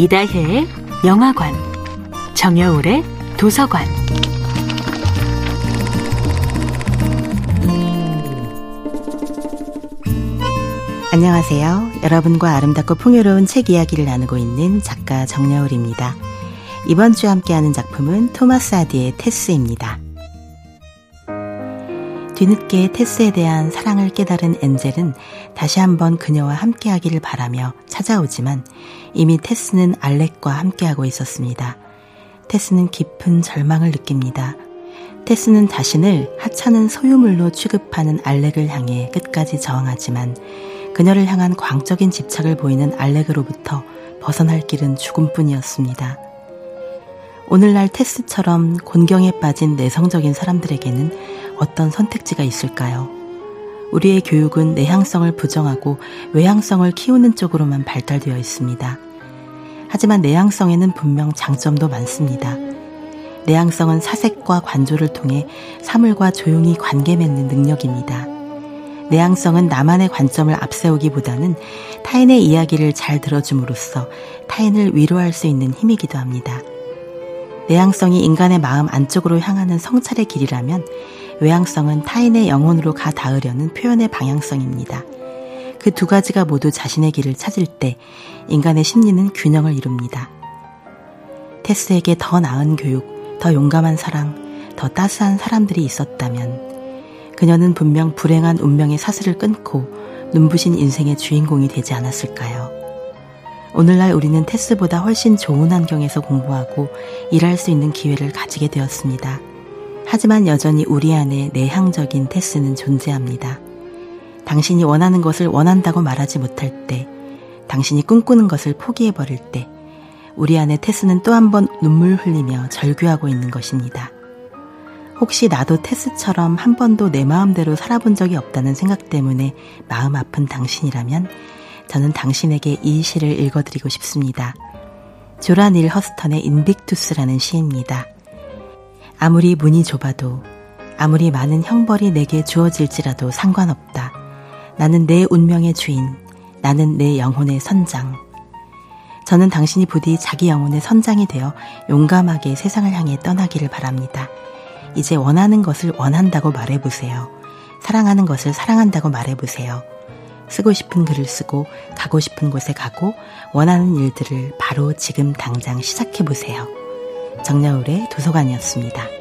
이다혜의 영화관, 정여울의 도서관. 안녕하세요. 여러분과 아름답고 풍요로운 책 이야기를 나누고 있는 작가 정여울입니다. 이번 주 함께하는 작품은 토마스 아디의 테스입니다. 뒤늦게 테스에 대한 사랑을 깨달은 엔젤은 다시 한번 그녀와 함께하기를 바라며 찾아오지만 이미 테스는 알렉과 함께하고 있었습니다. 테스는 깊은 절망을 느낍니다. 테스는 자신을 하찮은 소유물로 취급하는 알렉을 향해 끝까지 저항하지만 그녀를 향한 광적인 집착을 보이는 알렉으로부터 벗어날 길은 죽음뿐이었습니다. 오늘날 테스처럼 곤경에 빠진 내성적인 사람들에게는 어떤 선택지가 있을까요? 우리의 교육은 내향성을 부정하고 외향성을 키우는 쪽으로만 발달되어 있습니다. 하지만 내향성에는 분명 장점도 많습니다. 내향성은 사색과 관조를 통해 사물과 조용히 관계 맺는 능력입니다. 내향성은 나만의 관점을 앞세우기보다는 타인의 이야기를 잘 들어줌으로써 타인을 위로할 수 있는 힘이기도 합니다. 내향성이 인간의 마음 안쪽으로 향하는 성찰의 길이라면 외향성은 타인의 영혼으로 가 닿으려는 표현의 방향성입니다. 그 두 가지가 모두 자신의 길을 찾을 때 인간의 심리는 균형을 이룹니다. 테스에게 더 나은 교육, 더 용감한 사랑, 더 따스한 사람들이 있었다면 그녀는 분명 불행한 운명의 사슬을 끊고 눈부신 인생의 주인공이 되지 않았을까요? 오늘날 우리는 테스보다 훨씬 좋은 환경에서 공부하고 일할 수 있는 기회를 가지게 되었습니다. 하지만 여전히 우리 안에 내향적인 테스는 존재합니다. 당신이 원하는 것을 원한다고 말하지 못할 때, 당신이 꿈꾸는 것을 포기해버릴 때, 우리 안에 테스는 또 한 번 눈물 흘리며 절규하고 있는 것입니다. 혹시 나도 테스처럼 한 번도 내 마음대로 살아본 적이 없다는 생각 때문에 마음 아픈 당신이라면 저는 당신에게 이 시를 읽어드리고 싶습니다. 조란 일 허스턴의 인빅투스라는 시입니다. 아무리 문이 좁아도 아무리 많은 형벌이 내게 주어질지라도 상관없다. 나는 내 운명의 주인. 나는 내 영혼의 선장. 저는 당신이 부디 자기 영혼의 선장이 되어 용감하게 세상을 향해 떠나기를 바랍니다. 이제 원하는 것을 원한다고 말해보세요. 사랑하는 것을 사랑한다고 말해보세요. 쓰고 싶은 글을 쓰고 가고 싶은 곳에 가고 원하는 일들을 바로 지금 당장 시작해보세요. 정여울의 도서관이었습니다.